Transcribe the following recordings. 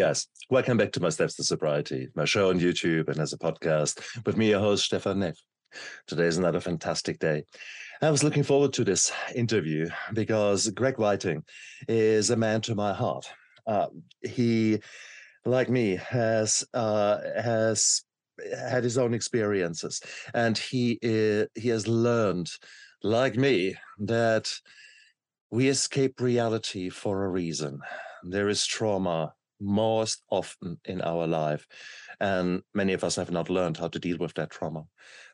guys. Welcome back to My Steps to Sobriety, my show on YouTube and as a podcast with me, your host, Stefan Neff. Today is another fantastic day. I was looking forward to this interview because Greg Whiting is a man to my heart. Uh, he, like me, has uh, has had his own experiences, and he is, he has learned, like me, that we escape reality for a reason. There is trauma most often in our life. And many of us have not learned how to deal with that trauma,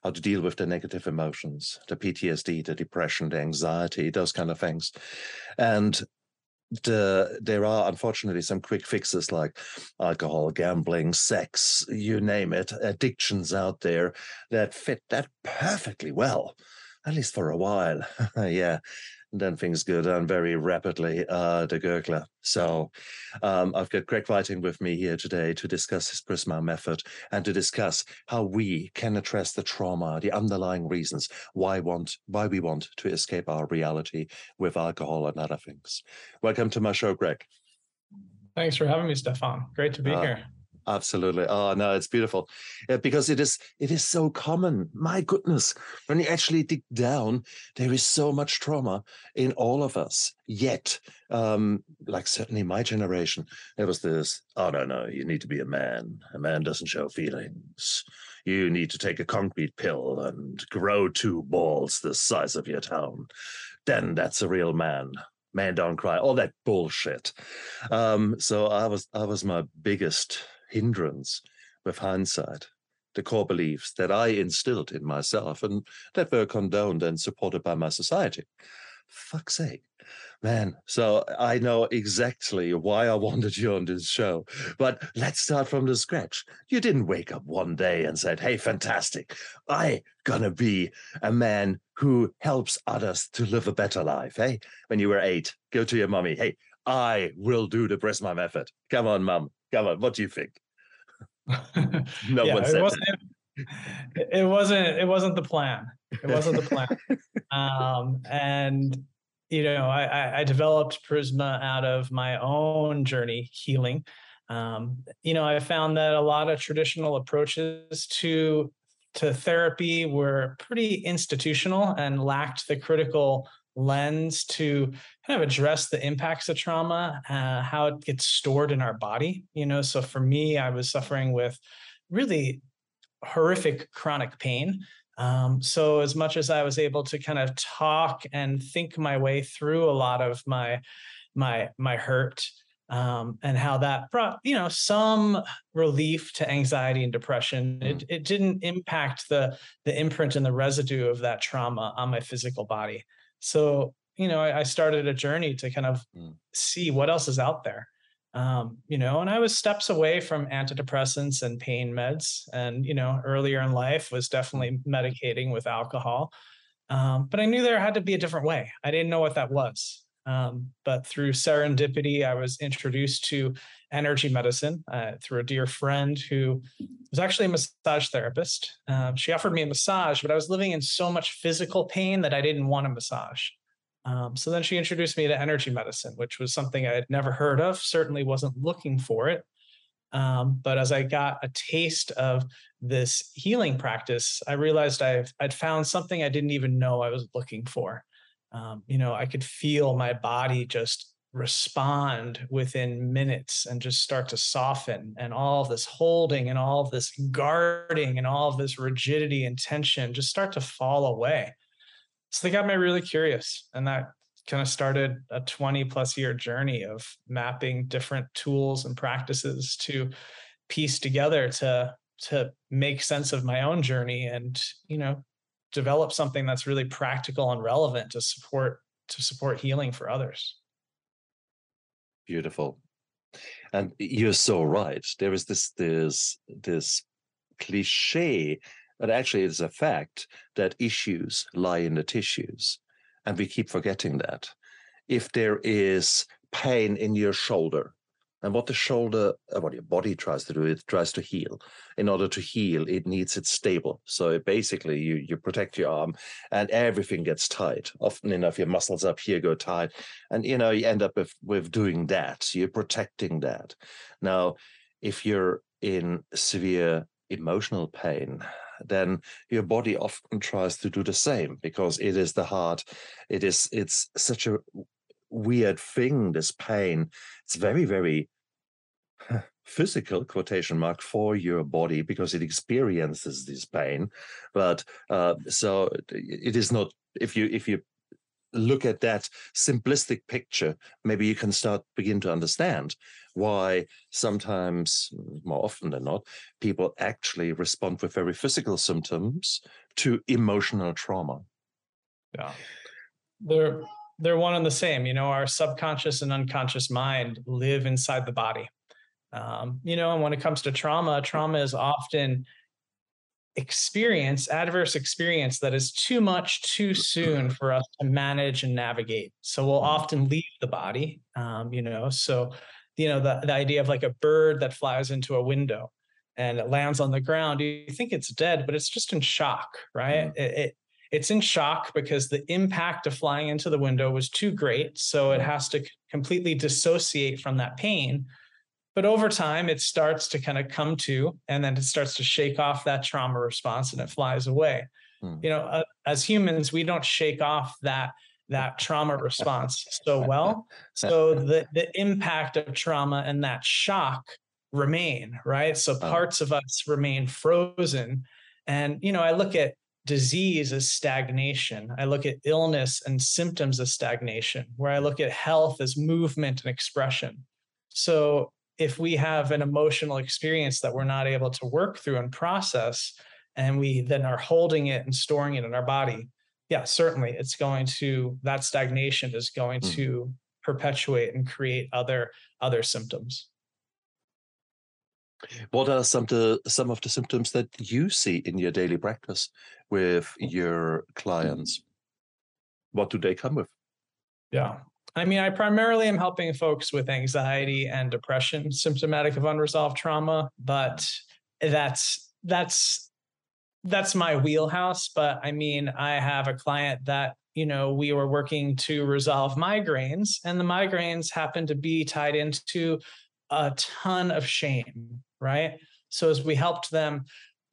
how to deal with the negative emotions, the PTSD, the depression, the anxiety, those kind of things. And the, there are unfortunately some quick fixes like alcohol, gambling, sex, you name it, addictions out there that fit that perfectly well, at least for a while. yeah then things go down very rapidly, uh, the gurgler. So um, I've got Greg Whiting with me here today to discuss his Prisma method and to discuss how we can address the trauma, the underlying reasons why want why we want to escape our reality with alcohol and other things. Welcome to my show, Greg. Thanks for having me, Stefan. Great to be uh, here. Absolutely. Oh no, it's beautiful yeah, because it is it is so common. My goodness, when you actually dig down, there is so much trauma in all of us. Yet, um, like certainly my generation, there was this. Oh no, no, you need to be a man. A man doesn't show feelings. You need to take a concrete pill and grow two balls the size of your town. Then that's a real man man don't cry all that bullshit um, so i was i was my biggest hindrance with hindsight, the core beliefs that I instilled in myself and that were condoned and supported by my society. Fuck's sake. Man, so I know exactly why I wanted you on this show. But let's start from the scratch. You didn't wake up one day and said, Hey, fantastic. I gonna be a man who helps others to live a better life. Hey, when you were eight, go to your mommy. Hey, I will do the Prisma method. Come on, mom. Come on. What do you think? no yeah, one said it wasn't, it, it wasn't it wasn't the plan. It wasn't the plan. um, and you know, I, I developed Prisma out of my own journey healing. Um, you know, I found that a lot of traditional approaches to to therapy were pretty institutional and lacked the critical lens to kind of address the impacts of trauma, uh, how it gets stored in our body. You know, so for me, I was suffering with really horrific chronic pain. Um, so as much as I was able to kind of talk and think my way through a lot of my my my hurt um, and how that brought you know some relief to anxiety and depression. Mm. It it didn't impact the the imprint and the residue of that trauma on my physical body. So, you know, I, I started a journey to kind of mm. see what else is out there. Um, you know, and I was steps away from antidepressants and pain meds. And, you know, earlier in life was definitely medicating with alcohol. Um, but I knew there had to be a different way. I didn't know what that was. Um, but through serendipity, I was introduced to energy medicine uh, through a dear friend who was actually a massage therapist. Um, she offered me a massage, but I was living in so much physical pain that I didn't want a massage. Um, so then she introduced me to energy medicine, which was something I had never heard of, certainly wasn't looking for it. Um, but as I got a taste of this healing practice, I realized I've, I'd found something I didn't even know I was looking for um, you know, I could feel my body just respond within minutes and just start to soften and all this holding and all this guarding and all this rigidity and tension just start to fall away. So they got me really curious. And that kind of started a 20 plus year journey of mapping different tools and practices to piece together to to make sense of my own journey and you know develop something that's really practical and relevant to support to support healing for others. Beautiful. And you're so right. There is this this this cliche but actually it's a fact that issues lie in the tissues and we keep forgetting that. If there is pain in your shoulder And what the shoulder, uh, what your body tries to do, it tries to heal. In order to heal, it needs it stable. So basically, you you protect your arm, and everything gets tight. Often enough, your muscles up here go tight, and you know you end up with with doing that. You're protecting that. Now, if you're in severe emotional pain, then your body often tries to do the same because it is the heart. It is it's such a weird thing, this pain. It's very, very physical quotation mark for your body because it experiences this pain but uh, so it is not if you if you look at that simplistic picture maybe you can start begin to understand why sometimes more often than not people actually respond with very physical symptoms to emotional trauma yeah they're they're one and the same. You know, our subconscious and unconscious mind live inside the body. Um, you know, and when it comes to trauma, trauma is often experience, adverse experience that is too much too soon for us to manage and navigate. So we'll mm-hmm. often leave the body. Um, you know, so you know the the idea of like a bird that flies into a window and it lands on the ground. You think it's dead, but it's just in shock, right? Mm. It, it it's in shock because the impact of flying into the window was too great. So it has to completely dissociate from that pain. But over time, it starts to kind of come to, and then it starts to shake off that trauma response and it flies away. Hmm. You know, uh, as humans, we don't shake off that that trauma response so well. So the the impact of trauma and that shock remain, right? So parts of us remain frozen. And you know, I look at disease as stagnation. I look at illness and symptoms as stagnation, where I look at health as movement and expression. So if we have an emotional experience that we're not able to work through and process, and we then are holding it and storing it in our body, yeah, certainly it's going to, that stagnation is going mm. to perpetuate and create other other symptoms. What are some the some of the symptoms that you see in your daily practice with your clients? What do they come with? Yeah. I mean, I primarily am helping folks with anxiety and depression, symptomatic of unresolved trauma, but that's that's that's my wheelhouse. But I mean, I have a client that you know we were working to resolve migraines, and the migraines happen to be tied into a ton of shame right? So as we helped them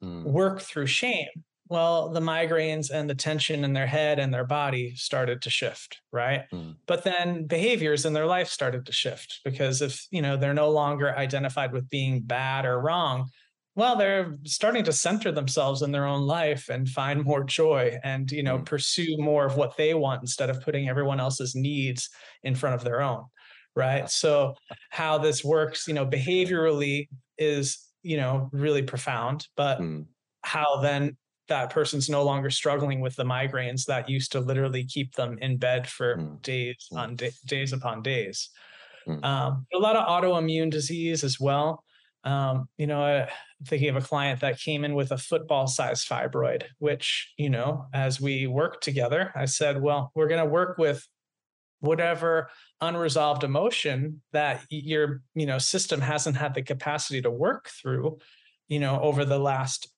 mm. work through shame, well, the migraines and the tension in their head and their body started to shift, right? Mm. But then behaviors in their life started to shift because if, you know, they're no longer identified with being bad or wrong, well, they're starting to center themselves in their own life and find more joy and, you know, mm. pursue more of what they want instead of putting everyone else's needs in front of their own right so how this works you know behaviorally is you know really profound but mm. how then that person's no longer struggling with the migraines that used to literally keep them in bed for mm. days mm. on days upon days mm. um, a lot of autoimmune disease as well um, you know i'm thinking of a client that came in with a football size fibroid which you know as we worked together i said well we're going to work with whatever unresolved emotion that your you know system hasn't had the capacity to work through you know over the last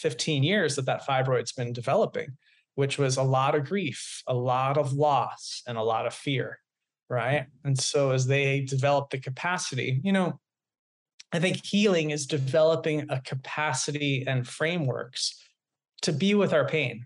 15 years that that fibroid's been developing which was a lot of grief a lot of loss and a lot of fear right and so as they develop the capacity you know i think healing is developing a capacity and frameworks to be with our pain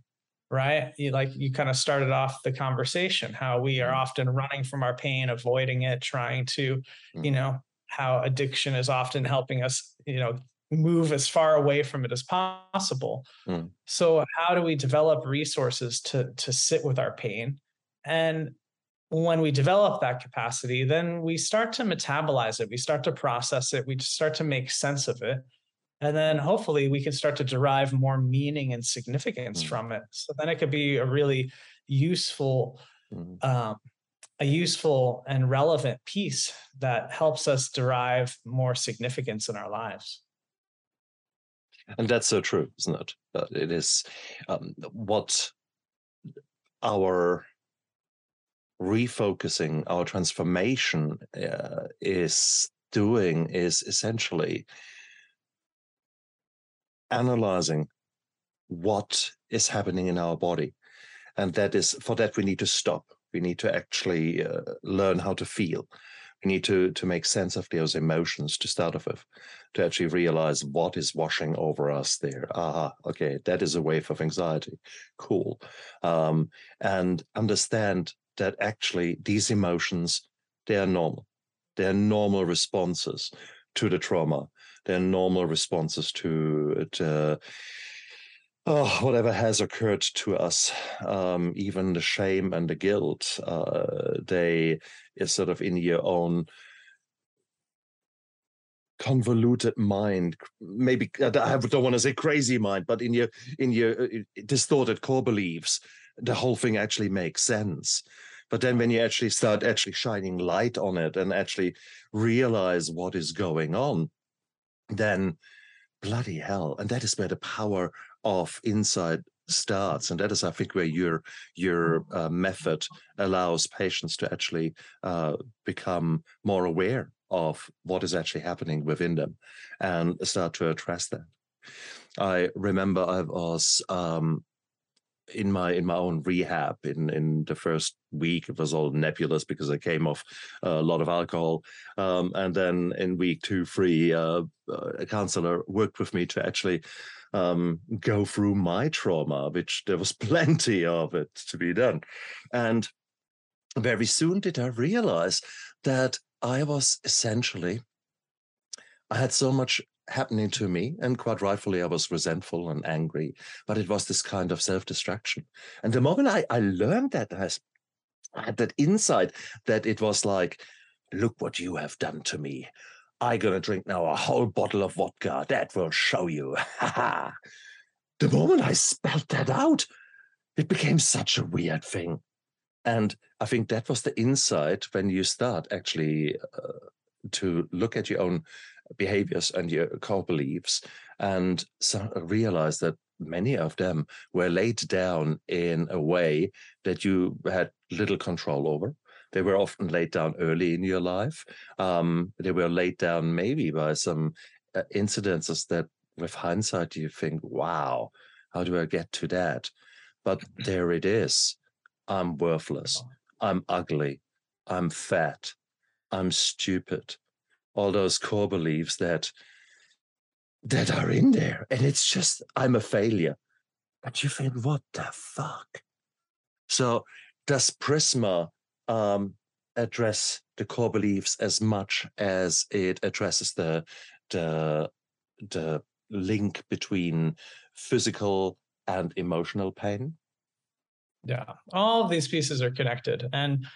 right? You, like you kind of started off the conversation, how we are mm-hmm. often running from our pain, avoiding it, trying to, you know, how addiction is often helping us, you know, move as far away from it as possible. Mm. So how do we develop resources to to sit with our pain? And when we develop that capacity, then we start to metabolize it, we start to process it, we start to make sense of it and then hopefully we can start to derive more meaning and significance mm. from it so then it could be a really useful mm. um, a useful and relevant piece that helps us derive more significance in our lives and that's so true isn't it uh, it is um, what our refocusing our transformation uh, is doing is essentially analyzing what is happening in our body. And that is for that, we need to stop. We need to actually uh, learn how to feel. We need to, to make sense of those emotions to start off with, to actually realize what is washing over us there. Ah, okay, that is a wave of anxiety. Cool. Um, and understand that actually these emotions, they are normal. They're normal responses to the trauma. They're normal responses to, to oh, whatever has occurred to us, um, even the shame and the guilt, uh, they is sort of in your own convoluted mind maybe i don't want to say crazy mind but in your in your uh, distorted core beliefs the whole thing actually makes sense. But then when you actually start actually shining light on it and actually realize what is going on then bloody hell and that is where the power of insight starts and that is i think where your your uh, method allows patients to actually uh, become more aware of what is actually happening within them and start to address that. I remember i was um, in my in my own rehab in in the first week it was all nebulous because i came off a lot of alcohol um, and then in week two three uh, a counselor worked with me to actually um, go through my trauma, which there was plenty of it to be done. And very soon did I realize that I was essentially, I had so much happening to me, and quite rightfully, I was resentful and angry, but it was this kind of self destruction. And the moment I, I learned that, I had that insight that it was like, look what you have done to me. I gonna drink now a whole bottle of vodka. That will show you. Ha the moment I spelled that out, it became such a weird thing. And I think that was the insight when you start actually uh, to look at your own behaviors and your core beliefs and so realize that many of them were laid down in a way that you had little control over they were often laid down early in your life. Um, they were laid down maybe by some uh, incidences that, with hindsight, you think, wow, how do I get to that? But there it is. I'm worthless. I'm ugly. I'm fat. I'm stupid. All those core beliefs that that are in there. And it's just, I'm a failure. But you think, what the fuck? So does Prisma um, address the core beliefs as much as it addresses the the the link between physical and emotional pain. Yeah all these pieces are connected. And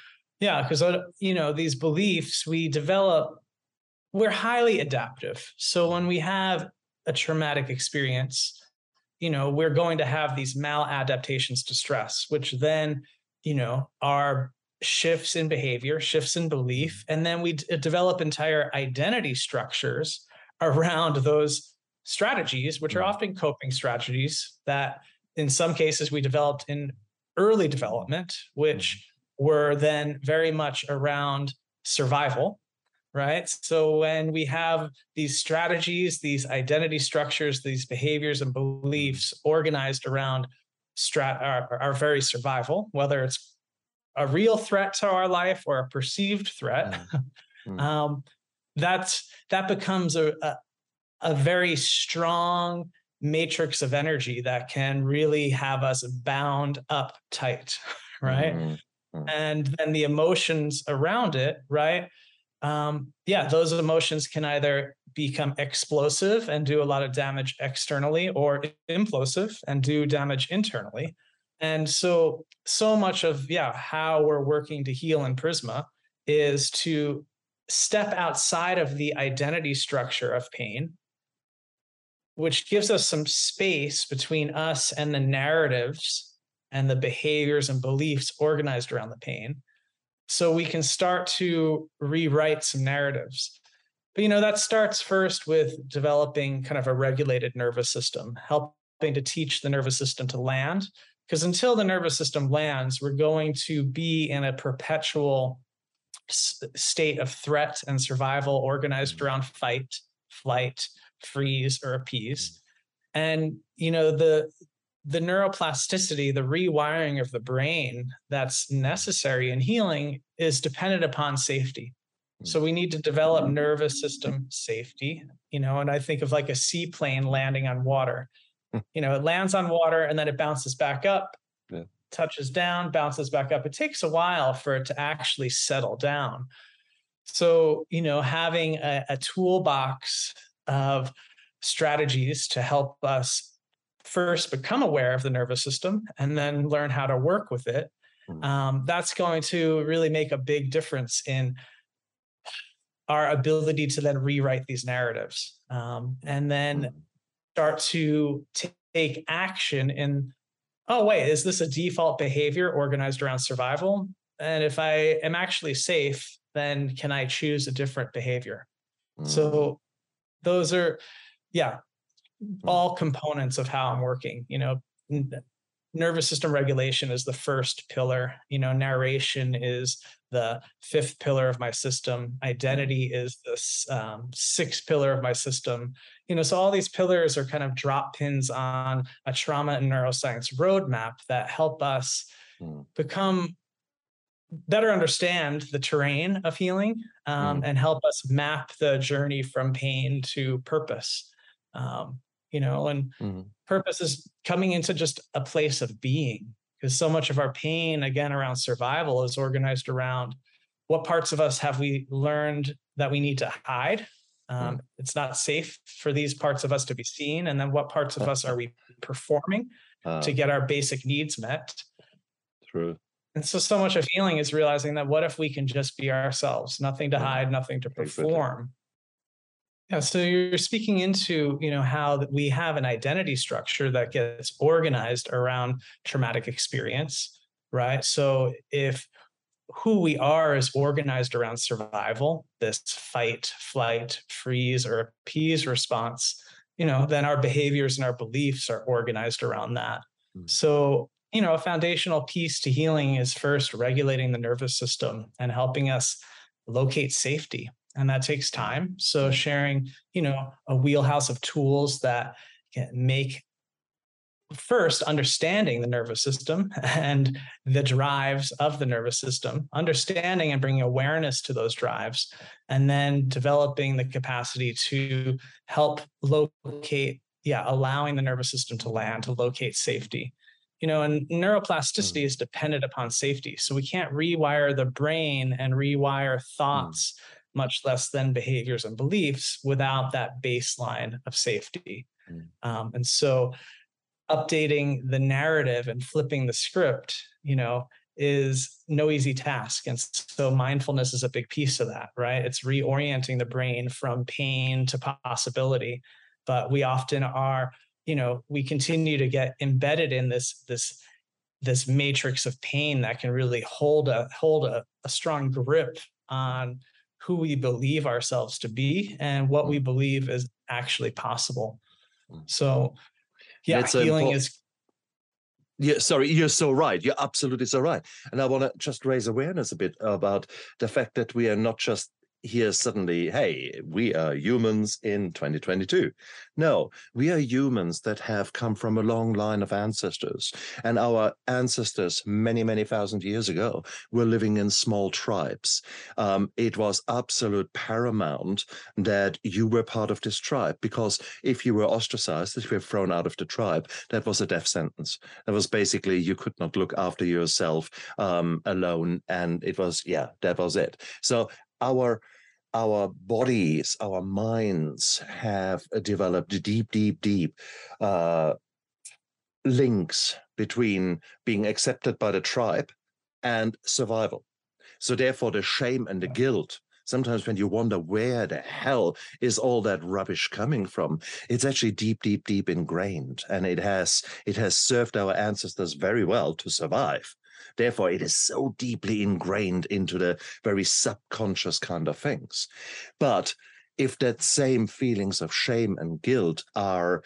yeah because uh, you know these beliefs we develop we're highly adaptive. So when we have a traumatic experience you know we're going to have these maladaptations to stress which then you know are shifts in behavior, shifts in belief, and then we d- develop entire identity structures around those strategies, which are mm. often coping strategies that in some cases we developed in early development, which mm. were then very much around survival. Right. So when we have these strategies, these identity structures, these behaviors and beliefs organized around strat our, our very survival, whether it's a real threat to our life or a perceived threat, mm. Mm. um, that's that becomes a, a, a very strong matrix of energy that can really have us bound up tight, right? Mm. And then the emotions around it, right? Um, yeah, those emotions can either become explosive and do a lot of damage externally or implosive and do damage internally. And so, so much of yeah, how we're working to heal in Prisma is to step outside of the identity structure of pain, which gives us some space between us and the narratives and the behaviors and beliefs organized around the pain. So we can start to rewrite some narratives. But you know, that starts first with developing kind of a regulated nervous system, helping to teach the nervous system to land because until the nervous system lands, we're going to be in a perpetual state of threat and survival organized mm. around fight, flight, freeze, or appease. Mm. And you know the the neuroplasticity, the rewiring of the brain that's necessary in healing is dependent upon safety. Mm. So we need to develop nervous system safety, you know, and I think of like a seaplane landing on water. Hmm. You know, it lands on water and then it bounces back up, yeah. touches down, bounces back up. It takes a while for it to actually settle down. So, you know, having a, a toolbox of strategies to help us first become aware of the nervous system and then learn how to work with it. Hmm. Um, that's going to really make a big difference in our ability to then rewrite these narratives um, and then mm. Start to take action in oh wait is this a default behavior organized around survival and if i am actually safe then can i choose a different behavior mm. so those are yeah mm. all components of how i'm working you know nervous system regulation is the first pillar you know narration is the fifth pillar of my system identity is the um, sixth pillar of my system you know so all these pillars are kind of drop pins on a trauma and neuroscience roadmap that help us mm. become better understand the terrain of healing um, mm. and help us map the journey from pain to purpose um, you know and mm-hmm. purpose is coming into just a place of being because so much of our pain again around survival is organized around what parts of us have we learned that we need to hide? Um, mm. it's not safe for these parts of us to be seen and then what parts of us are we performing uh, to get our basic needs met? True. And so so much of healing is realizing that what if we can just be ourselves? Nothing to hide nothing to perform yeah, so you're speaking into, you know, how we have an identity structure that gets organized around traumatic experience, right? So if who we are is organized around survival, this fight, flight, freeze, or appease response, you know, then our behaviors and our beliefs are organized around that. Mm-hmm. So, you know, a foundational piece to healing is first regulating the nervous system and helping us locate safety and that takes time so sharing you know a wheelhouse of tools that can make first understanding the nervous system and the drives of the nervous system understanding and bringing awareness to those drives and then developing the capacity to help locate yeah allowing the nervous system to land to locate safety you know and neuroplasticity mm. is dependent upon safety so we can't rewire the brain and rewire mm. thoughts mm much less than behaviors and beliefs without that baseline of safety. Mm. Um, and so updating the narrative and flipping the script, you know, is no easy task. And so mindfulness is a big piece of that, right? It's reorienting the brain from pain to possibility. But we often are, you know, we continue to get embedded in this, this, this matrix of pain that can really hold a hold a, a strong grip on who we believe ourselves to be and what we believe is actually possible. Mm. So, yeah, it's healing is. Yeah, sorry, you're so right. You're absolutely so right. And I want to just raise awareness a bit about the fact that we are not just here suddenly, hey, we are humans in 2022. No, we are humans that have come from a long line of ancestors. And our ancestors, many, many thousand years ago, were living in small tribes. Um, it was absolute paramount that you were part of this tribe because if you were ostracized, if you were thrown out of the tribe, that was a death sentence. That was basically you could not look after yourself um, alone. And it was, yeah, that was it. So our our bodies, our minds have developed deep, deep, deep uh, links between being accepted by the tribe and survival. So, therefore, the shame and the guilt. Sometimes, when you wonder where the hell is all that rubbish coming from, it's actually deep, deep, deep ingrained, and it has it has served our ancestors very well to survive. Therefore, it is so deeply ingrained into the very subconscious kind of things. But if that same feelings of shame and guilt are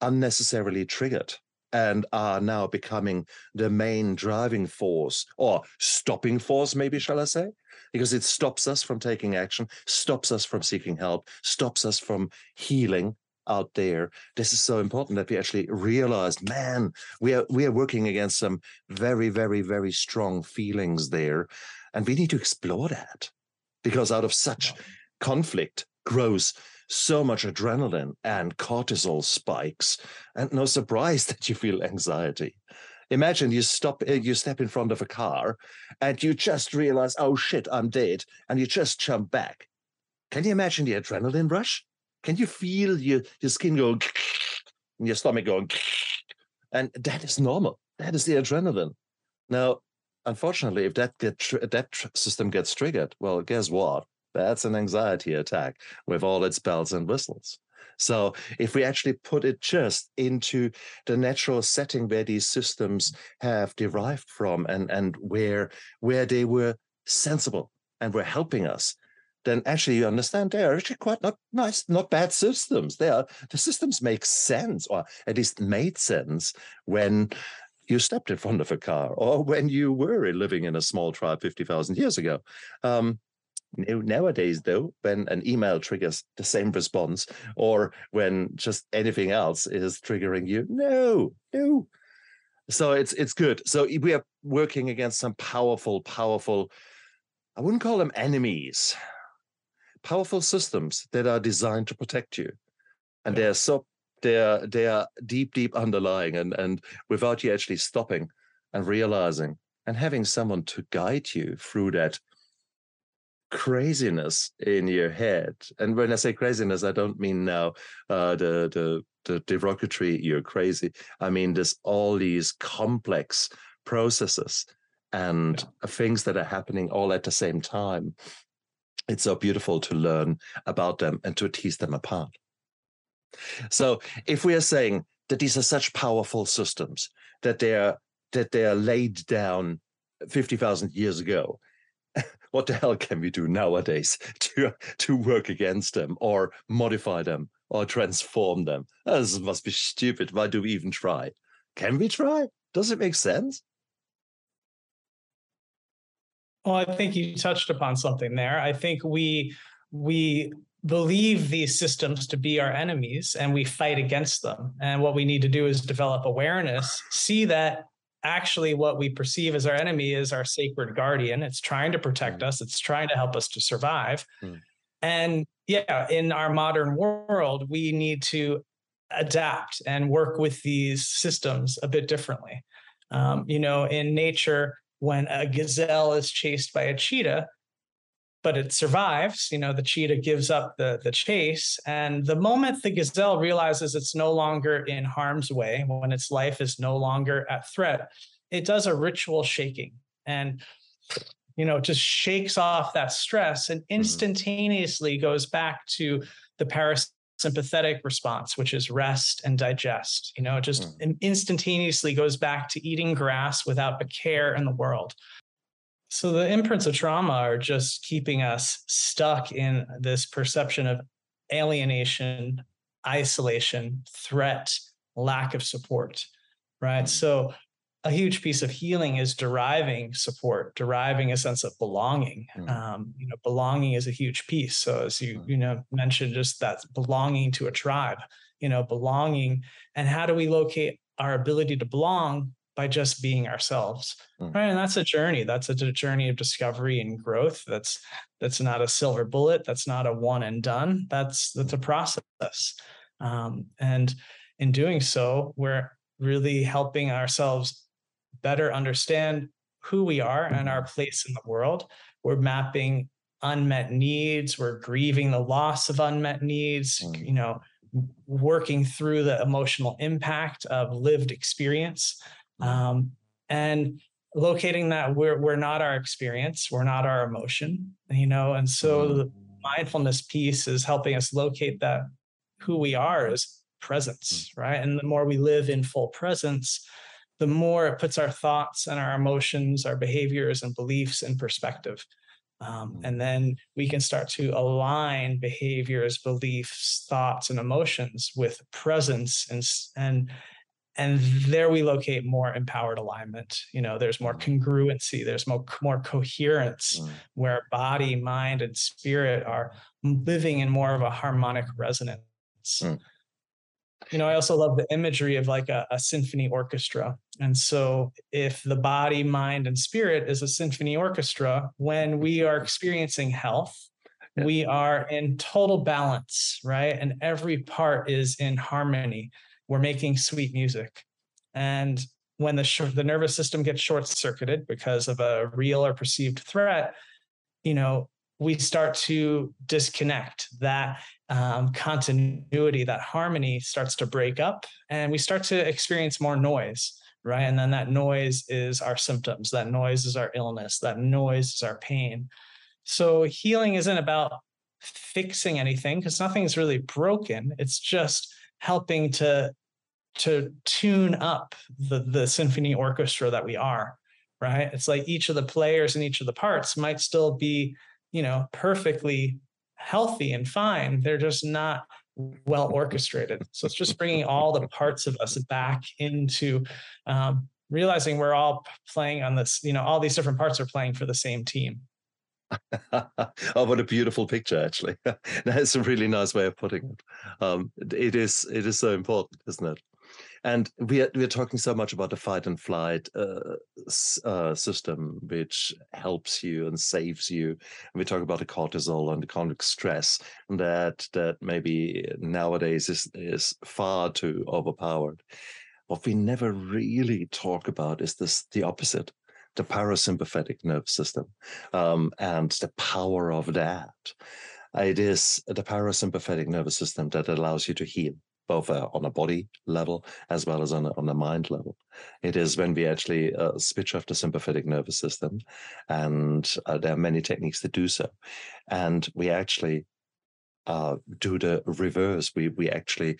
unnecessarily triggered, and are now becoming the main driving force or stopping force, maybe, shall I say? Because it stops us from taking action, stops us from seeking help, stops us from healing out there. This is so important that we actually realize, man, we are we are working against some very, very, very strong feelings there. And we need to explore that. Because out of such conflict grows so much adrenaline and cortisol spikes. And no surprise that you feel anxiety. Imagine you stop, uh, you step in front of a car and you just realize, oh shit, I'm dead. And you just jump back. Can you imagine the adrenaline rush? Can you feel your, your skin going and your stomach going? And that is normal. That is the adrenaline. Now, unfortunately, if that get that system gets triggered, well, guess what? That's an anxiety attack with all its bells and whistles. So if we actually put it just into the natural setting where these systems have derived from and, and where where they were sensible and were helping us, then actually you understand they are actually quite not nice, not bad systems. They are the systems make sense, or at least made sense when you stepped in front of a car or when you were living in a small tribe 50,000 years ago. Um, Nowadays, though, when an email triggers the same response or when just anything else is triggering you, no, no. So it's it's good. So we are working against some powerful, powerful, I wouldn't call them enemies, powerful systems that are designed to protect you. And they're so they're they are deep, deep underlying and and without you actually stopping and realizing and having someone to guide you through that craziness in your head. And when I say craziness, I don't mean now uh, the the the derogatory you're crazy. I mean there's all these complex processes and yeah. things that are happening all at the same time. It's so beautiful to learn about them and to tease them apart. So if we are saying that these are such powerful systems that they are that they are laid down 50,000 years ago what the hell can we do nowadays to to work against them or modify them or transform them? Oh, this must be stupid. Why do we even try? Can we try? Does it make sense? Well, I think you touched upon something there. I think we we believe these systems to be our enemies and we fight against them. And what we need to do is develop awareness, see that actually what we perceive as our enemy is our sacred guardian. It's trying to protect mm. us, it's trying to help us to survive. Mm. And yeah, in our modern world, we need to adapt and work with these systems a bit differently. Um, you know, in nature, when a gazelle is chased by a cheetah, but it survives. You know, the cheetah gives up the, the chase. And the moment the gazelle realizes it's no longer in harm's way, when its life is no longer at threat, it does a ritual shaking and, you know, just shakes off that stress and mm-hmm. instantaneously goes back to the parasympathetic response, which is rest and digest. You know, it just mm. instantaneously goes back to eating grass without a care in the world. So the imprints of trauma are just keeping us stuck in this perception of alienation, isolation, threat, lack of support, right? So a huge piece of healing is deriving support, deriving a sense of belonging. Mm. Um, you know, belonging is a huge piece. So as you mm. you know mentioned, just that belonging to a tribe. You know, belonging, and how do we locate our ability to belong? by just being ourselves mm. right and that's a journey that's a journey of discovery and growth that's that's not a silver bullet that's not a one and done that's that's a process um, and in doing so we're really helping ourselves better understand who we are and our mm-hmm. place in the world we're mapping unmet needs we're grieving the loss of unmet needs mm. you know working through the emotional impact of lived experience um, and locating that we're we're not our experience, we're not our emotion, you know, and so mm-hmm. the mindfulness piece is helping us locate that who we are is presence, mm. right? And the more we live in full presence, the more it puts our thoughts and our emotions, our behaviors and beliefs in perspective. Um, mm. and then we can start to align behaviors, beliefs, thoughts, and emotions with presence and, and and there we locate more empowered alignment you know there's more mm. congruency there's more more coherence mm. where body mind and spirit are living in more of a harmonic resonance mm. You know i also love the imagery of like a, a, symphony orchestra and so if the body mind and spirit is a symphony orchestra when we are experiencing health yeah. we are in total balance right and every part is in harmony we're making sweet music. And when the sh- the nervous system gets short circuited because of a real or perceived threat, you know, we start to disconnect that um, continuity, that harmony starts to break up, and we start to experience more noise, right? And then that noise is our symptoms, that noise is our illness, that noise is our pain. So healing isn't about fixing anything because nothing's really broken. It's just helping to to tune up the the symphony orchestra that we are right it's like each of the players and each of the parts might still be you know perfectly healthy and fine they're just not well orchestrated so it's just bringing all the parts of us back into um, realizing we're all playing on this you know all these different parts are playing for the same team oh, what a beautiful picture! Actually, that's a really nice way of putting it. Um, it is. It is so important, isn't it? And we are, we are talking so much about the fight and flight uh, uh, system, which helps you and saves you. And we talk about the cortisol and the chronic stress that that maybe nowadays is is far too overpowered. What we never really talk about is this the opposite the parasympathetic nervous system um, and the power of that. It is the parasympathetic nervous system that allows you to heal both uh, on a body level as well as on a, on a mind level. It is when we actually uh, switch off the sympathetic nervous system, and uh, there are many techniques to do so. And we actually uh, do the reverse. We we actually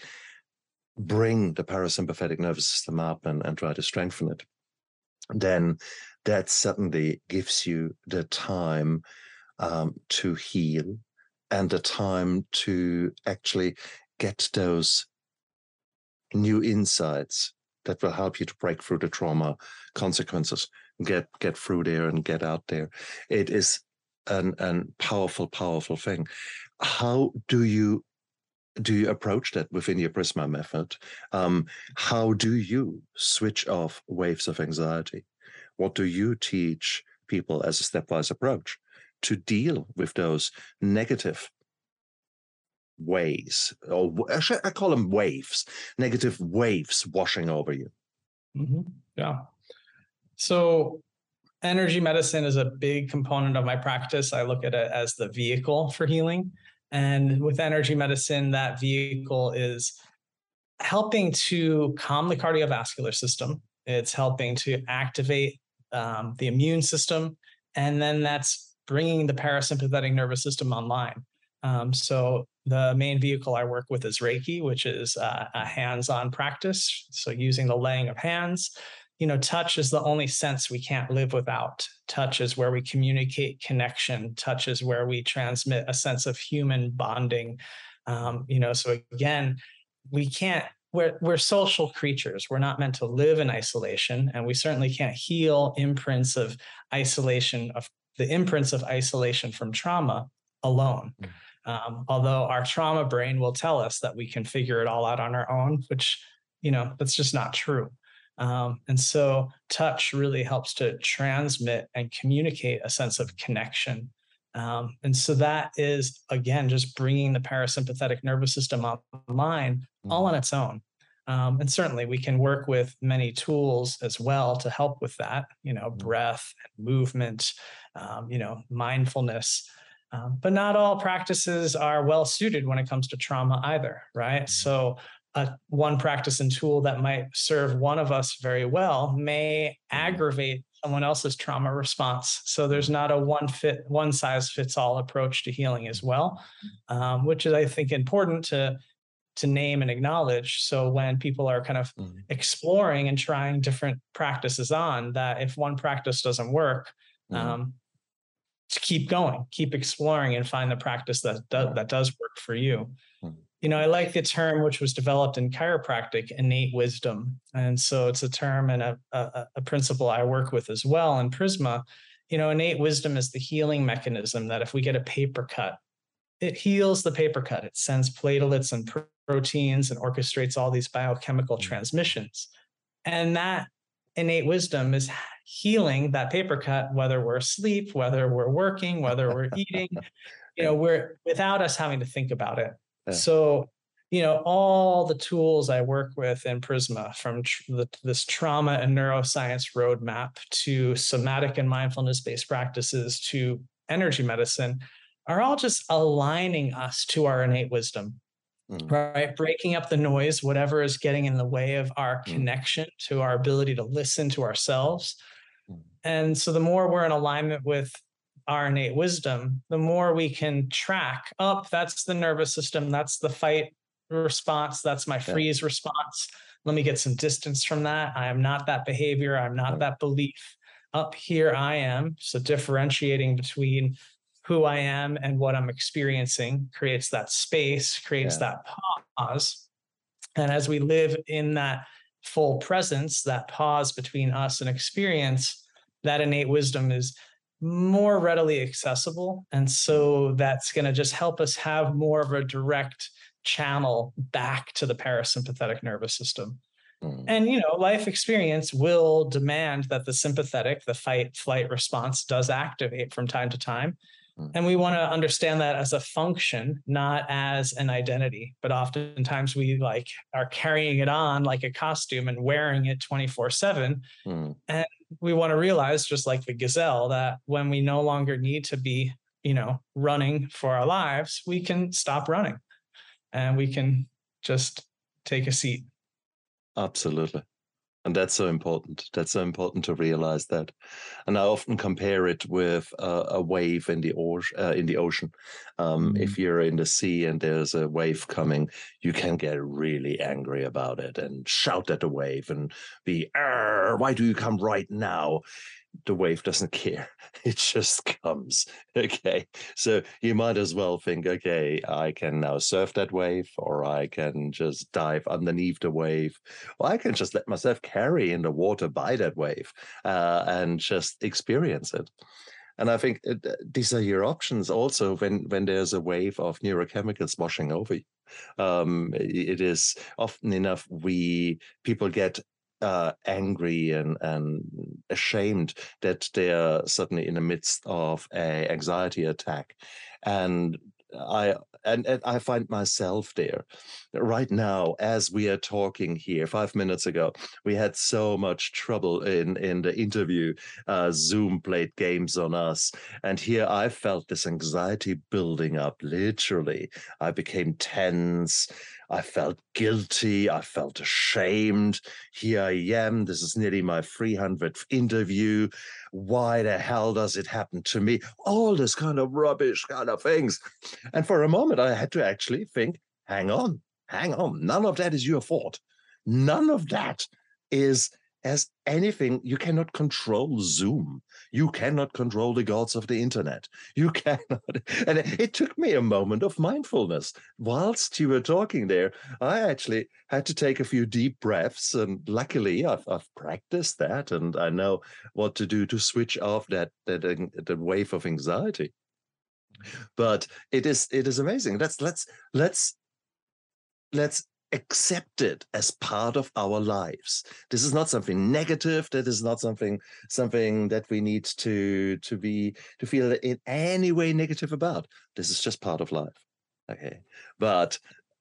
bring the parasympathetic nervous system up and, and try to strengthen it. Then that suddenly gives you the time um, to heal and the time to actually get those new insights that will help you to break through the trauma consequences, get get through there and get out there. It is an an powerful, powerful thing. How do you do you approach that within your Prisma method? Um, how do you switch off waves of anxiety? What do you teach people as a stepwise approach to deal with those negative waves, or I call them waves, negative waves washing over you. Mm-hmm. Yeah. So, energy medicine is a big component of my practice. I look at it as the vehicle for healing. And with energy medicine, that vehicle is helping to calm the cardiovascular system, it's helping to activate um, the immune system. And then that's bringing the parasympathetic nervous system online. Um, so the main vehicle I work with is Reiki, which is uh, a hands-on practice. So using the laying of hands, you know, touch is the only sense we can't live without. Touch is where we communicate connection. Touch is where we transmit a sense of human bonding. Um, you know, so again, we can't. We're we're social creatures. We're not meant to live in isolation, and we certainly can't heal imprints of isolation of the imprints of isolation from trauma alone. Mm. Um, although our trauma brain will tell us that we can figure it all out on our own, which, you know, that's just not true. Um, and so touch really helps to transmit and communicate a sense of connection. Um, and so that is, again, just bringing the parasympathetic nervous system online all on its own. Um, and certainly we can work with many tools as well to help with that, you know, mm. breath, movement, um, you know, mindfulness. Um, but not all practices are well suited when it comes to trauma either, right? Mm-hmm. So, uh, one practice and tool that might serve one of us very well may mm-hmm. aggravate someone else's trauma response. So there's mm-hmm. not a one fit, one size fits all approach to healing as well, um, which is I think important to to name and acknowledge. So when people are kind of mm. exploring and trying different practices on, that if one practice doesn't work, mm. um, keep going, keep exploring, and find the practice that does, that does work for you. Hmm. you know, I like the term which was developed in chiropractic, innate wisdom. And so it's a term and a, a, a, principle I work with as well in Prisma. You know, innate wisdom is the healing mechanism that if we get a paper cut, it heals the paper cut. It sends platelets and proteins and orchestrates all these biochemical mm. transmissions. And that innate wisdom is healing that paper cut, whether we're asleep, whether we're working, whether we're eating, you know, we're without us having to think about it. Yeah. So, you know, all the tools I work with in Prisma, from tr- the, this trauma and neuroscience roadmap to somatic and mindfulness based practices to energy medicine, are all just aligning us to our innate wisdom. Mm. Right, breaking up the noise, whatever is getting in the way of our mm. connection to our ability to listen to ourselves. Mm. And so, the more we're in alignment with our innate wisdom, the more we can track up. Oh, that's the nervous system. That's the fight response. That's my freeze yeah. response. Let me get some distance from that. I am not that behavior. I'm not that belief. Up here, I am. So differentiating between who I am and what I'm experiencing creates that space, creates yeah. that pause. And as we live in that full presence, that pause between us and experience, that innate wisdom is more readily accessible. And so that's going to just help us have more of a direct channel back to the parasympathetic nervous system. Mm. And you know, life experience will demand that the sympathetic, the fight flight response does activate from time to time. Mm. And we want to understand that as a function, not as an identity. But oftentimes we like are carrying it on like a costume and wearing it 24 7. Mm. And we want to realize, just like the gazelle, that when we no longer need to be, you know, running for our lives, we can stop running and we can just take a seat. Absolutely. And that's so important. That's so important to realize that. And I often compare it with uh, a wave in the, ocean. Uh, in the ocean. Um, mm-hmm. If you're in the sea and there's a wave coming, you can get really angry about it and shout at the wave and be, why do you come right now? The wave doesn't care. It just comes. Okay. So you might as well think, okay, I can now surf that wave, or I can just dive underneath the wave, or I can just let myself carry in the water by that wave uh, and just experience it. And I think uh, these are your options also when, when there's a wave of neurochemicals washing over you. Um, it is often enough we people get uh, angry and, and ashamed that they're suddenly in the midst of a anxiety attack and I and, and, I find myself there right now as we are talking here. Five minutes ago, we had so much trouble in in the interview. Uh, Zoom played games on us, and here I felt this anxiety building up. Literally, I became tense. I felt guilty. I felt ashamed. Here I am. This is nearly my 300th interview. Why the hell does it happen to me? All this kind of rubbish kind of things. And for a moment, I had to actually think hang on, hang on. None of that is your fault. None of that is as anything, you cannot control Zoom. You cannot control the gods of the internet. You cannot. And it took me a moment of mindfulness. Whilst you were talking there, I actually had to take a few deep breaths. And luckily, I've, I've practiced that and I know what to do to switch off that, that, that wave of anxiety. But it is it is amazing. Let's let's let's let's accept it as part of our lives. This is not something negative that is not something something that we need to to be to feel in any way negative about. This is just part of life okay? But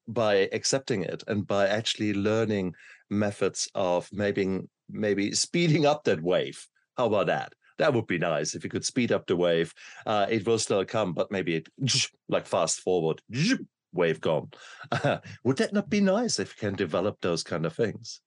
by accepting it and by actually learning methods of maybe maybe speeding up that wave how about that? That would be nice if you could speed up the wave. Uh, it will still come but maybe it like fast forward wave gone. would that not be nice if you can develop those kind of things?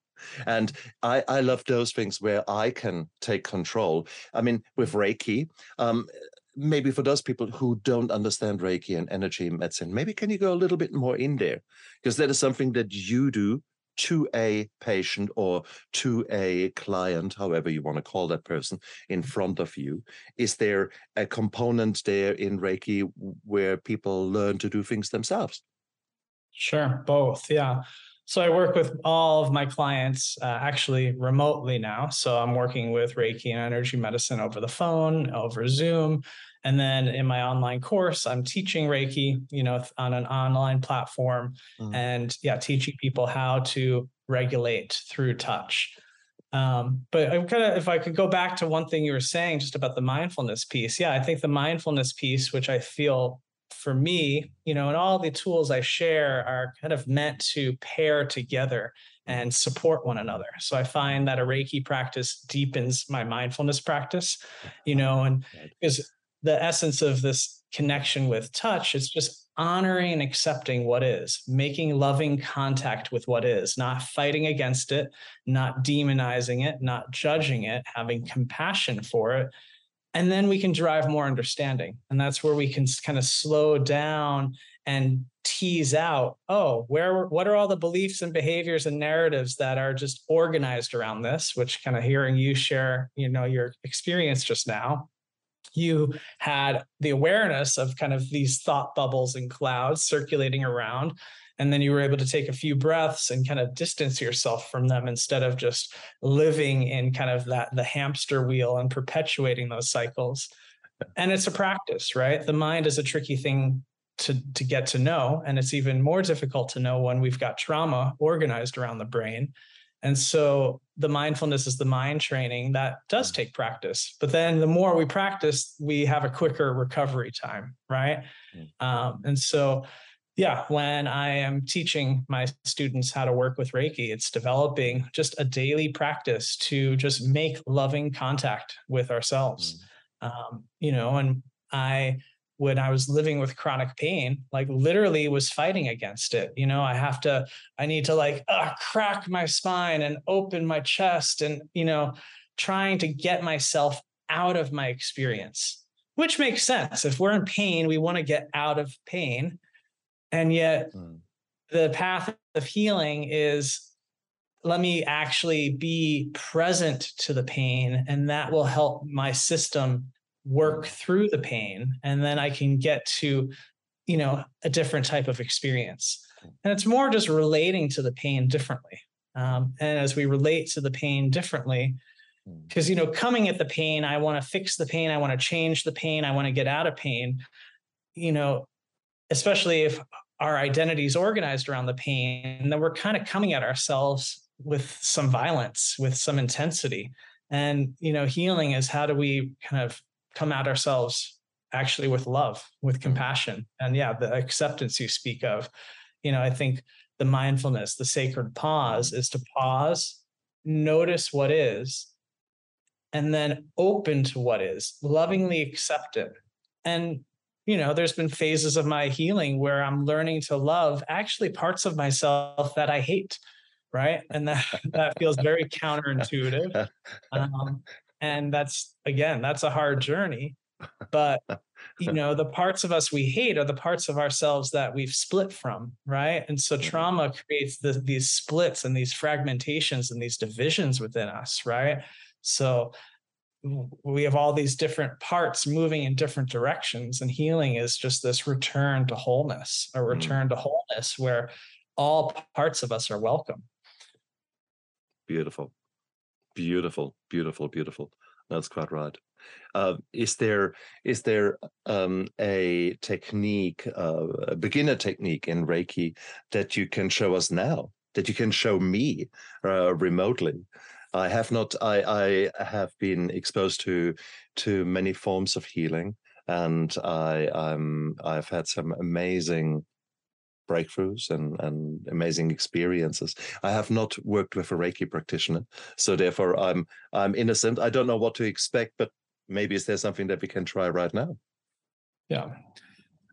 And I, I love those things where I can take control. I mean, with Reiki, um, maybe for those people who don't understand Reiki and energy medicine, maybe can you go a little bit more in there? Because that is something that you do to a patient or to a client, however you want to call that person in front of you? Is there a component there in Reiki where people learn to do things themselves? Sure, both. Yeah. So I work with all of my clients uh, actually remotely now. So I'm working with Reiki and energy medicine over the phone, over Zoom. And then in my online course, I'm teaching Reiki, you know, on an online platform mm. and yeah, teaching people how to regulate through touch. Um, but I'm kind of, if I could go back to one thing you were saying just about the mindfulness piece. Yeah, I think the mindfulness piece, which I feel for me, you know, and all the tools I share are kind of meant to pair together and support one another. So I find that a Reiki practice deepens my mindfulness practice, you know, and because the essence of this connection with touch it's just honoring and accepting what is, making loving contact with what is, not fighting against it, not demonizing it, not judging it, having compassion for it. And then we can drive more understanding. And that's where we can kind of slow down and tease out oh where what are all the beliefs and behaviors and narratives that are just organized around this which kind of hearing you share you know your experience just now you had the awareness of kind of these thought bubbles and clouds circulating around and then you were able to take a few breaths and kind of distance yourself from them instead of just living in kind of that the hamster wheel and perpetuating those cycles. And it's a practice right? The mind is a tricky thing to to get to know and it's even more difficult to know when we've got trauma organized around the brain and so the mindfulness is the mind training that does mm. take practice. But then the more we practice, we have a quicker recovery time, right? Mm. Um, and so, yeah, when I am teaching my students how to work with Reiki, it's developing just a daily practice to just make loving contact with ourselves. Mm. Um, you know, and I when I was living with chronic pain, like literally was fighting against it. You know, I have to, I need to like uh, crack my spine and open my chest and, you know, trying to get myself out of my experience, which makes sense. If we're in pain, we want to get out of pain. And yet mm. the path of healing is let me actually be present to the pain, and that will help my system work through the pain and then i can get to you know a different type of experience and it's more just relating to the pain differently um, and as we relate to the pain differently because hmm. you know coming at the pain i want to fix the pain i want to change the pain i want to get out of pain you know especially if our identity is organized around the pain then we're kind of coming at ourselves with some violence with some intensity and you know healing is how do we kind of come at ourselves actually with love, with mm-hmm. compassion. And yeah, the acceptance you speak of, you know, I think the mindfulness, the sacred pause mm-hmm. is to pause, notice what is, and then open to what is, lovingly accept it. And, you know, there's been phases of my healing where I'm learning to love actually parts of myself that I hate. Right. And that, that feels very counterintuitive. Um, and that's again that's a hard journey but you know the parts of us we hate are the parts of ourselves that we've split from right and so mm-hmm. trauma creates the, these splits and these fragmentations and these divisions within us right so we have all these different parts moving in different directions and healing is just this return to wholeness a mm. return to wholeness where all parts of us are welcome beautiful Beautiful, beautiful, beautiful. That's quite right. Uh, is there is there um, a technique, uh, a beginner technique in Reiki that you can show us now? That you can show me uh, remotely? I have not. I I have been exposed to to many forms of healing, and I um I've had some amazing breakthroughs and, and amazing experiences. I have not worked with a Reiki practitioner, so therefore I'm I'm innocent. I don't know what to expect, but maybe is there something that we can try right now? Yeah.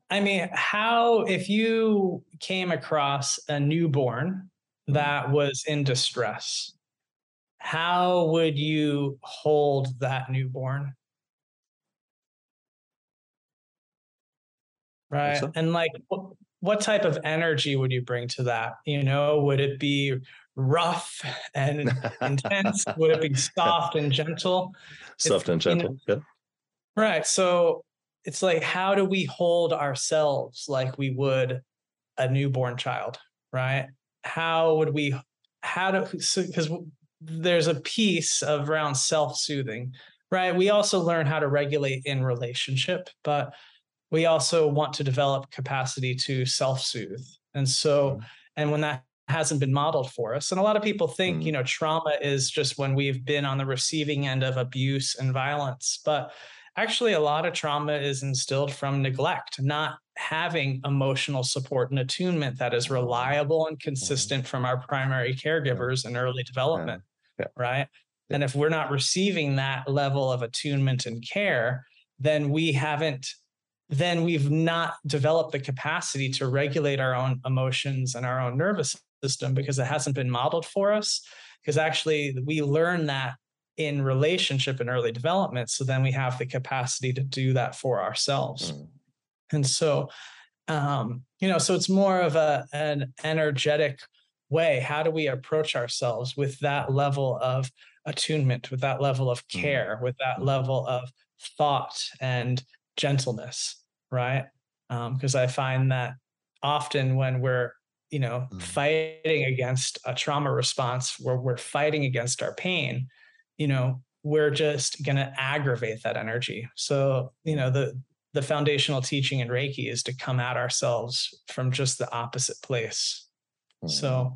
I mean, how if you came across a newborn mm-hmm. that was in distress, how would you hold that newborn? Right. And like what type of energy would you bring to that? You know, would it be rough and intense? would it be soft and gentle? Soft it's, and gentle. You know, yeah. Right. So it's like, how do we hold ourselves like we would a newborn child, right? How would we, how do, because so, there's a piece of around self-soothing, right? We also learn how to regulate in relationship, but we also want to develop capacity to self-soothe. And so, mm-hmm. and when that hasn't been modeled for us. And a lot of people think, mm. you know, trauma is just when we've been on the receiving end of abuse and violence. But actually, a lot of trauma is instilled from neglect, not having emotional support and attunement that is reliable and mm-hmm. consistent from our primary caregivers in early development. Yeah. Yeah. Right. Yeah. And if we're not receiving that level of attunement and care, then we haven't then we've not developed the capacity to regulate our own emotions and our own nervous system because it hasn't been modeled for us. Because actually, we learn that in relationship and early development. So then we have the capacity to do that for ourselves. Mm. And so, um, you know, so it's more of a an energetic way. How do we approach ourselves with that level of attunement, with that level of mm. care, mm. with that mm. level of thought and gentleness, right? Because um, I find that often when we're you know mm. fighting against a trauma response where we're fighting against our pain you know we're just going to aggravate that energy so you know the the foundational teaching in reiki is to come at ourselves from just the opposite place mm. so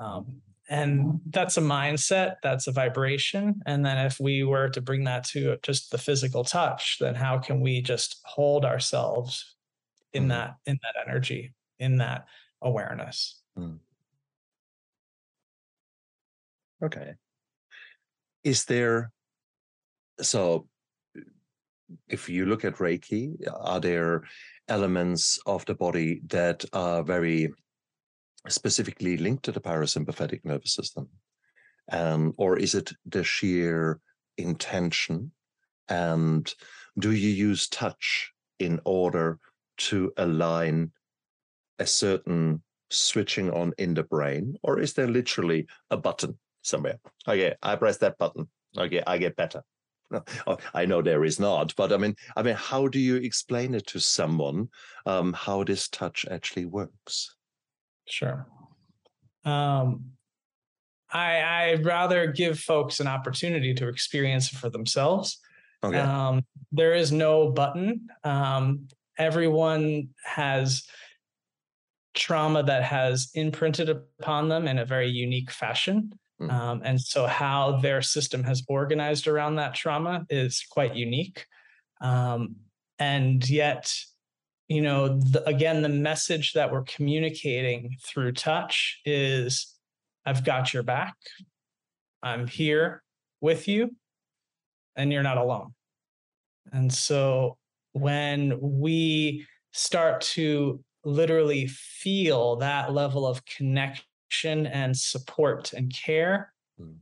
um, and that's a mindset that's a vibration and then if we were to bring that to just the physical touch then how can we just hold ourselves in mm. that in that energy in that awareness. Mm. Okay. Is there, so if you look at Reiki, are there elements of the body that are very specifically linked to the parasympathetic nervous system? Um, or is it the sheer intention? And do you use touch in order to align a certain switching on in the brain, or is there literally a button somewhere? Okay, I press that button. Okay, I get better. Oh, I know there is not, but I mean, I mean, how do you explain it to someone um, how this touch actually works? Sure. Um, I I'd rather give folks an opportunity to experience it for themselves. Okay. Um, there is no button. Um, everyone has trauma that has imprinted upon them in a very unique fashion. Mm. Um, and so, how their system has organized around that trauma is quite unique. Um, and yet, you know, the, again, the message that we're communicating through touch is I've got your back. I'm here with you, and you're not alone. And so, when we start to literally feel that level of connection and support and care, mm.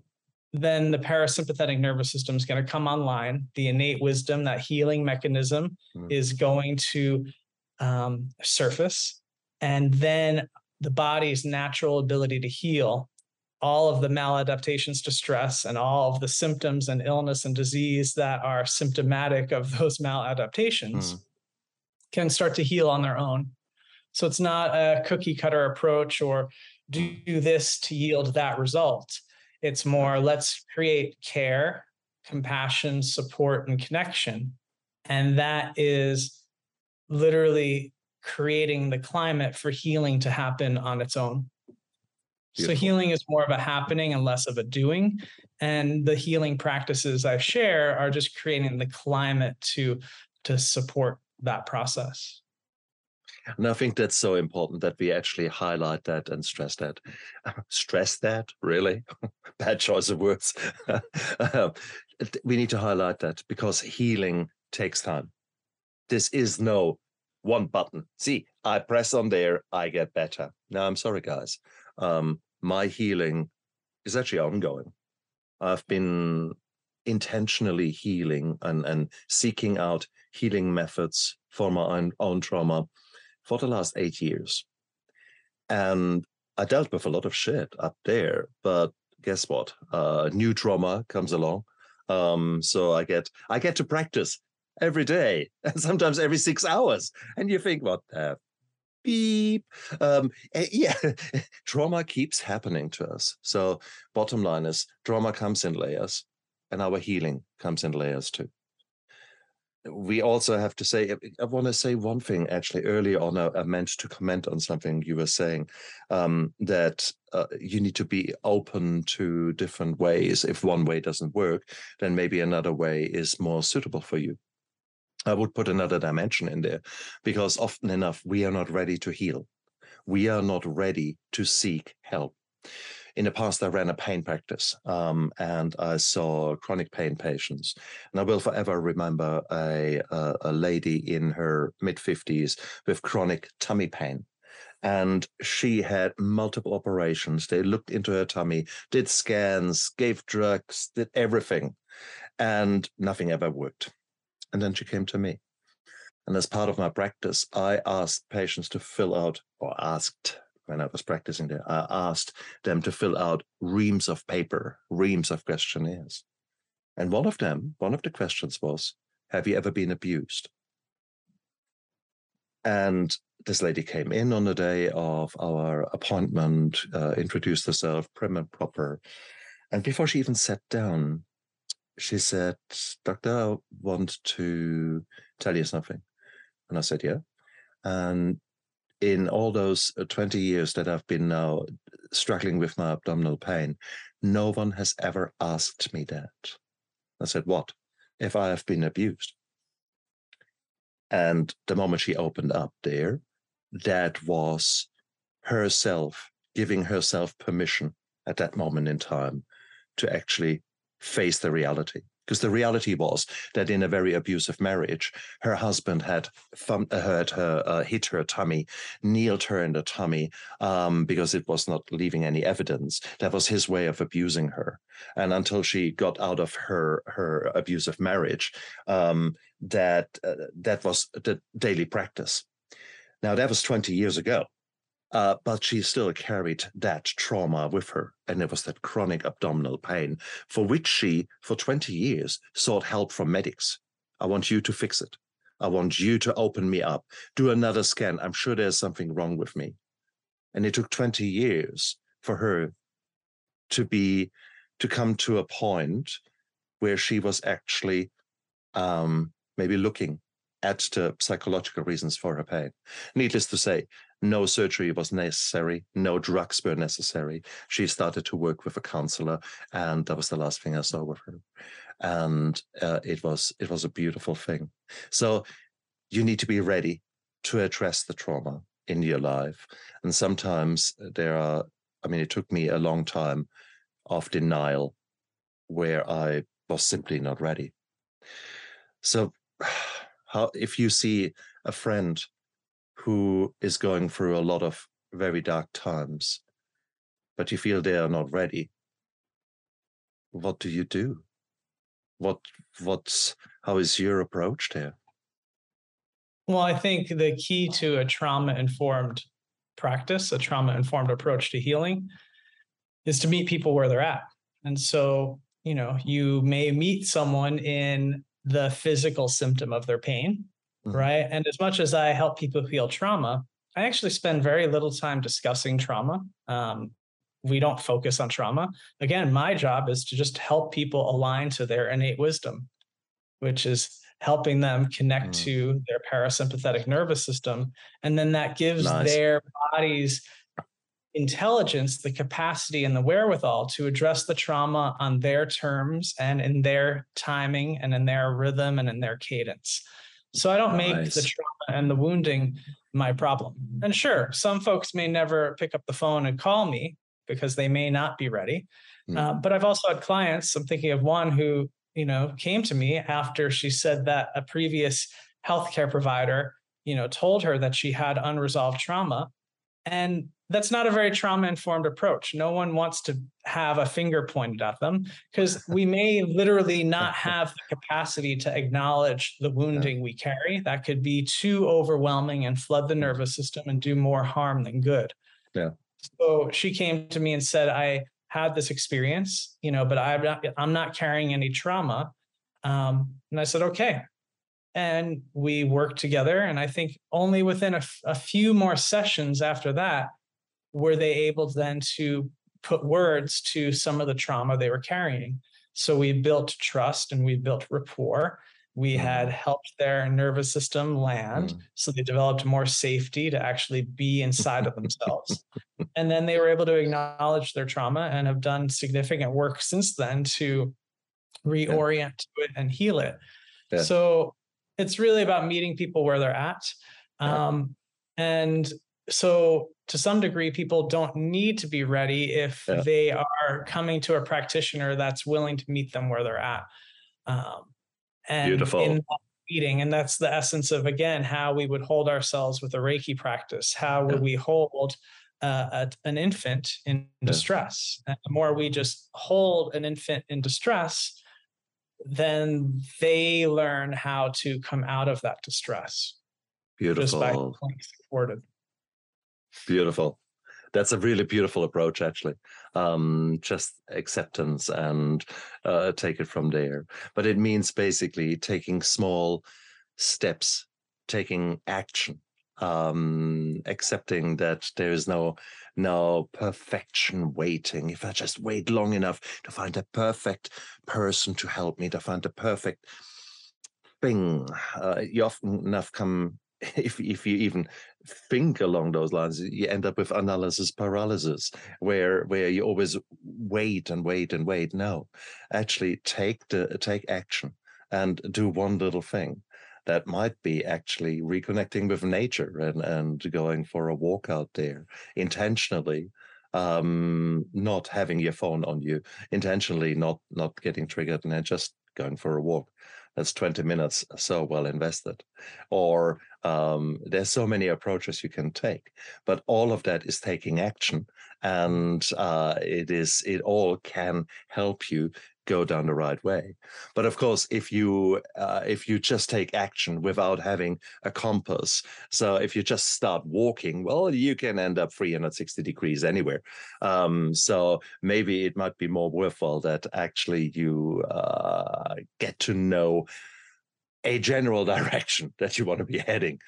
then the parasympathetic nervous system is going to come online. The innate wisdom, that healing mechanism, mm. is going to um, surface. And then the body's natural ability to heal all of the maladaptations to stress and all of the symptoms and illness and disease that are symptomatic of those maladaptations mm. can start to heal on their own. So it's not a cookie cutter approach or do this to yield that result. It's more let's create care, compassion, support, and connection. And that is literally creating the climate for healing to happen on its own. Beautiful. So healing is more of a happening and less of a doing. And the healing practices I share are just creating the climate to to support that process. And I think that's so important that we actually highlight that and stress that. stress that, really? Bad choice of words. Um, we need to highlight that because healing takes time. This is no one button. See, I press on there, I get better. Now, I'm sorry, guys. Um, my healing is actually ongoing. I've been intentionally healing and, and seeking out healing methods for my own, own trauma for the last eight years. And I dealt with a lot of shit up there, but guess what? Uh, new trauma comes along. Um, so I get I get to practice every day and sometimes every six hours. And you think, what the beep. Um, eh, yeah, trauma keeps happening to us. So, bottom line is trauma comes in layers, and our healing comes in layers too. We also have to say, I want to say one thing actually earlier on. I, I meant to comment on something you were saying um, that uh, you need to be open to different ways. If one way doesn't work, then maybe another way is more suitable for you. I would put another dimension in there because often enough, we are not ready to heal. We are not ready to seek help. In the past, I ran a pain practice um, and I saw chronic pain patients. And I will forever remember a, a, a lady in her mid 50s with chronic tummy pain and she had multiple operations. They looked into her tummy, did scans, gave drugs, did everything, and nothing ever worked. And then she came to me. And as part of my practice, I asked patients to fill out, or asked when I was practicing there, I asked them to fill out reams of paper, reams of questionnaires. And one of them, one of the questions was, Have you ever been abused? And this lady came in on the day of our appointment, uh, introduced herself prim and proper. And before she even sat down, she said, Doctor, I want to tell you something. And I said, Yeah. And in all those uh, 20 years that I've been now struggling with my abdominal pain, no one has ever asked me that. I said, What? If I have been abused. And the moment she opened up there, that was herself giving herself permission at that moment in time to actually face the reality. Because the reality was that in a very abusive marriage, her husband had thumb, uh, hurt her, uh, hit her tummy, kneeled her in the tummy um, because it was not leaving any evidence. That was his way of abusing her. And until she got out of her her abusive marriage, um, that uh, that was the daily practice. Now that was 20 years ago. Uh, but she still carried that trauma with her. And it was that chronic abdominal pain for which she, for 20 years, sought help from medics. I want you to fix it. I want you to open me up, do another scan. I'm sure there's something wrong with me. And it took 20 years for her to be, to come to a point where she was actually um, maybe looking at the psychological reasons for her pain. Needless to say, no surgery was necessary, no drugs were necessary. She started to work with a counselor, and that was the last thing I saw with her. And uh, it was it was a beautiful thing. So you need to be ready to address the trauma in your life. And sometimes there are, I mean, it took me a long time of denial where I was simply not ready. So how if you see a friend who is going through a lot of very dark times, but you feel they are not ready, what do you do? What what's how is your approach there? Well, I think the key to a trauma informed practice, a trauma informed approach to healing, is to meet people where they're at. And so, you know, you may meet someone in the physical symptom of their pain, mm-hmm. right? And as much as I help people heal trauma, I actually spend very little time discussing trauma. Um, we don't focus on trauma. Again, my job is to just help people align to their innate wisdom, which is helping them connect mm. to their parasympathetic nervous system. And then that gives nice. their bodies intelligence, the capacity and the wherewithal to address the trauma on their terms and in their timing and in their rhythm and in their cadence. So I don't nice. make the trauma and the wounding my problem. And sure, some folks may never pick up the phone and call me because they may not be ready. Mm. Uh, but I've also had clients. I'm thinking of one who, you know, came to me after she said that a previous healthcare provider, you know, told her that she had unresolved trauma. And that's not a very trauma informed approach. No one wants to have a finger pointed at them because we may literally not have the capacity to acknowledge the wounding we carry. That could be too overwhelming and flood the nervous system and do more harm than good. Yeah. So she came to me and said, I had this experience, you know, but I'm not, I'm not carrying any trauma. Um, and I said, okay, and we worked together. And I think only within a, a few more sessions after that were they able then to put words to some of the trauma they were carrying. So we built trust and we built rapport. We mm. had helped their nervous system land. Mm. So they developed more safety to actually be inside of themselves. and then they were able to acknowledge their trauma and have done significant work since then to reorient yeah. to it and heal it. Yeah. So it's really about meeting people where they're at. Um, and so to some degree people don't need to be ready if yeah. they are coming to a practitioner that's willing to meet them where they're at um, and Beautiful. in meeting and that's the essence of again how we would hold ourselves with a reiki practice how would yeah. we hold uh, a, an infant in yeah. distress and the more we just hold an infant in distress then they learn how to come out of that distress Beautiful. just by being supported Beautiful. That's a really beautiful approach, actually. Um, just acceptance and uh, take it from there. But it means basically taking small steps, taking action, um, accepting that there is no no perfection waiting. If I just wait long enough to find a perfect person to help me, to find the perfect thing, uh, you often enough come if if you even think along those lines, you end up with analysis paralysis, where where you always wait and wait and wait. No, actually take the take action and do one little thing. That might be actually reconnecting with nature and and going for a walk out there intentionally um not having your phone on you intentionally not not getting triggered and then just going for a walk that's 20 minutes so well invested. Or um, there's so many approaches you can take but all of that is taking action and uh, it is it all can help you go down the right way. But of course, if you uh, if you just take action without having a compass, so if you just start walking, well, you can end up 360 degrees anywhere. Um, so maybe it might be more worthwhile that actually you uh, get to know a general direction that you want to be heading.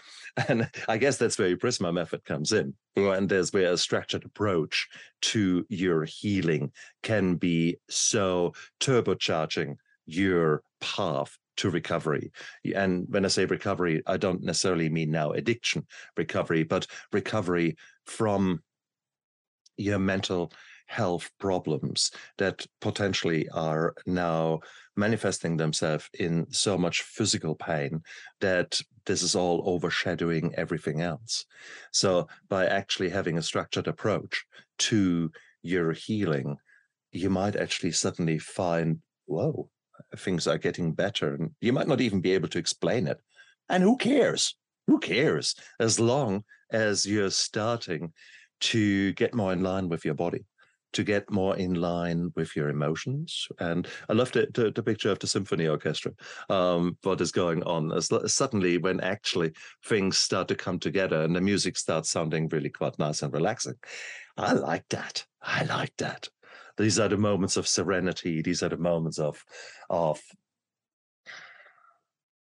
And I guess that's where your Prisma method comes in. And there's where a structured approach to your healing can be so turbocharging your path to recovery. And when I say recovery, I don't necessarily mean now addiction recovery, but recovery from your mental health problems that potentially are now manifesting themselves in so much physical pain that this is all overshadowing everything else. So, by actually having a structured approach to your healing, you might actually suddenly find, whoa, things are getting better. And you might not even be able to explain it. And who cares? Who cares? As long as you're starting to get more in line with your body to get more in line with your emotions. And I love the, the, the picture of the symphony orchestra, um, what is going on. As, suddenly, when actually things start to come together and the music starts sounding really quite nice and relaxing. I like that. I like that. These are the moments of serenity. These are the moments of of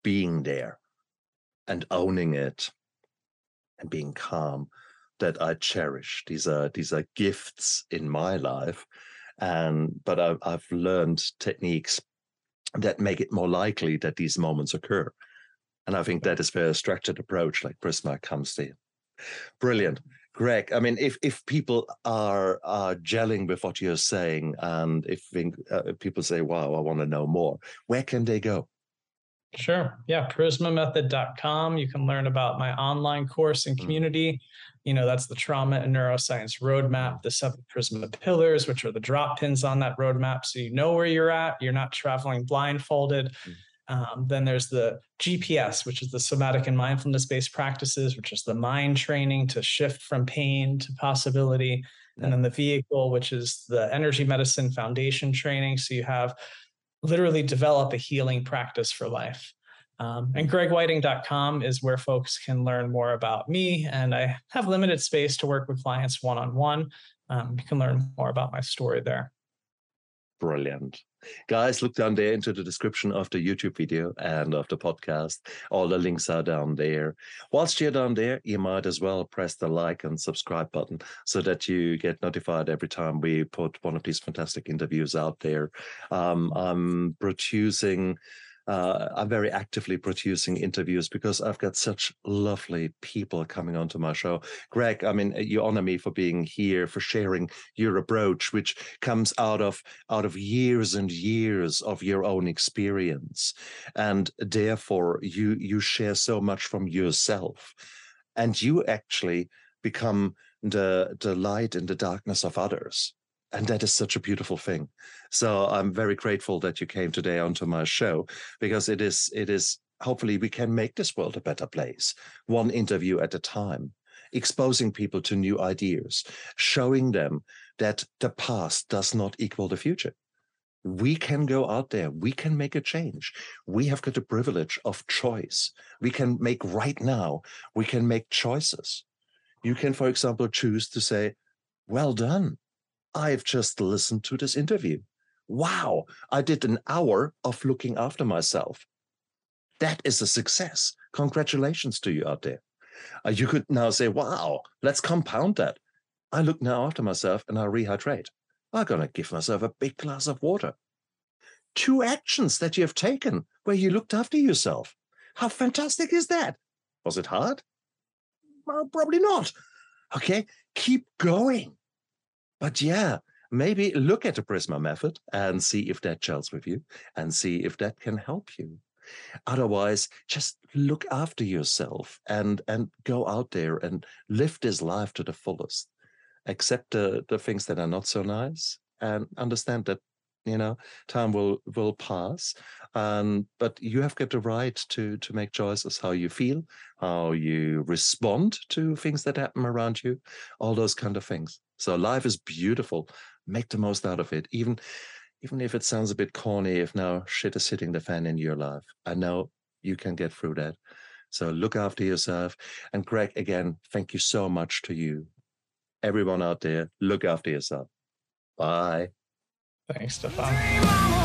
being there and owning it and being calm that I cherish. These are these are gifts in my life, and but I've, I've learned techniques that make it more likely that these moments occur. And I think that is where a structured approach like Prisma comes in. Brilliant. Greg, I mean, if if people are are gelling with what you're saying, and if, uh, if people say, "Wow, I want to know more," where can they go? Sure. Yeah. Prismamethod.com. You can learn about my online course and mm. community. You know, that's the trauma and neuroscience roadmap, the seven Prisma pillars, which are the drop pins on that roadmap. So you know where you're at. You're not traveling blindfolded. Mm. Um, then there's the GPS, which is the somatic and mindfulness based practices, which is the mind training to shift from pain to possibility. And then the vehicle, which is the energy medicine foundation training. So you have literally develop a healing practice for life. Um, and gregwhiting.com is where folks can learn more about me. And I have limited space to work with clients one on one. You can learn more about my story there. Brilliant. Guys, look down there into the description of the YouTube video and of the podcast. All the links are down there. Whilst you're down there, you might as well press the like and subscribe button so that you get notified every time we put one of these fantastic interviews out there. Um, I'm producing uh, I'm very actively producing interviews because I've got such lovely people coming onto my show. Greg, I mean, you honor me for being here, for sharing your approach, which comes out of out of years and years of your own experience, and therefore you you share so much from yourself, and you actually become the the light in the darkness of others and that is such a beautiful thing. So i'm very grateful that you came today onto my show because it is it is hopefully we can make this world a better place one interview at a time exposing people to new ideas showing them that the past does not equal the future. We can go out there we can make a change. We have got the privilege of choice. We can make right now we can make choices. You can for example choose to say well done I've just listened to this interview. Wow, I did an hour of looking after myself. That is a success. Congratulations to you out there. Uh, you could now say, wow, let's compound that. I look now after myself and I rehydrate. I'm going to give myself a big glass of water. Two actions that you have taken where you looked after yourself. How fantastic is that? Was it hard? Well, probably not. Okay, keep going. But yeah, maybe look at the Prisma method and see if that gels with you and see if that can help you. Otherwise, just look after yourself and and go out there and live this life to the fullest. Accept the, the things that are not so nice and understand that you know time will will pass um, but you have got the right to to make choices how you feel how you respond to things that happen around you all those kind of things. So life is beautiful. Make the most out of it. Even even if it sounds a bit corny if now shit is hitting the fan in your life i know you can get through that. So look after yourself. And greg again thank you so much to you. Everyone out there look after yourself. Bye Thanks, Stefan.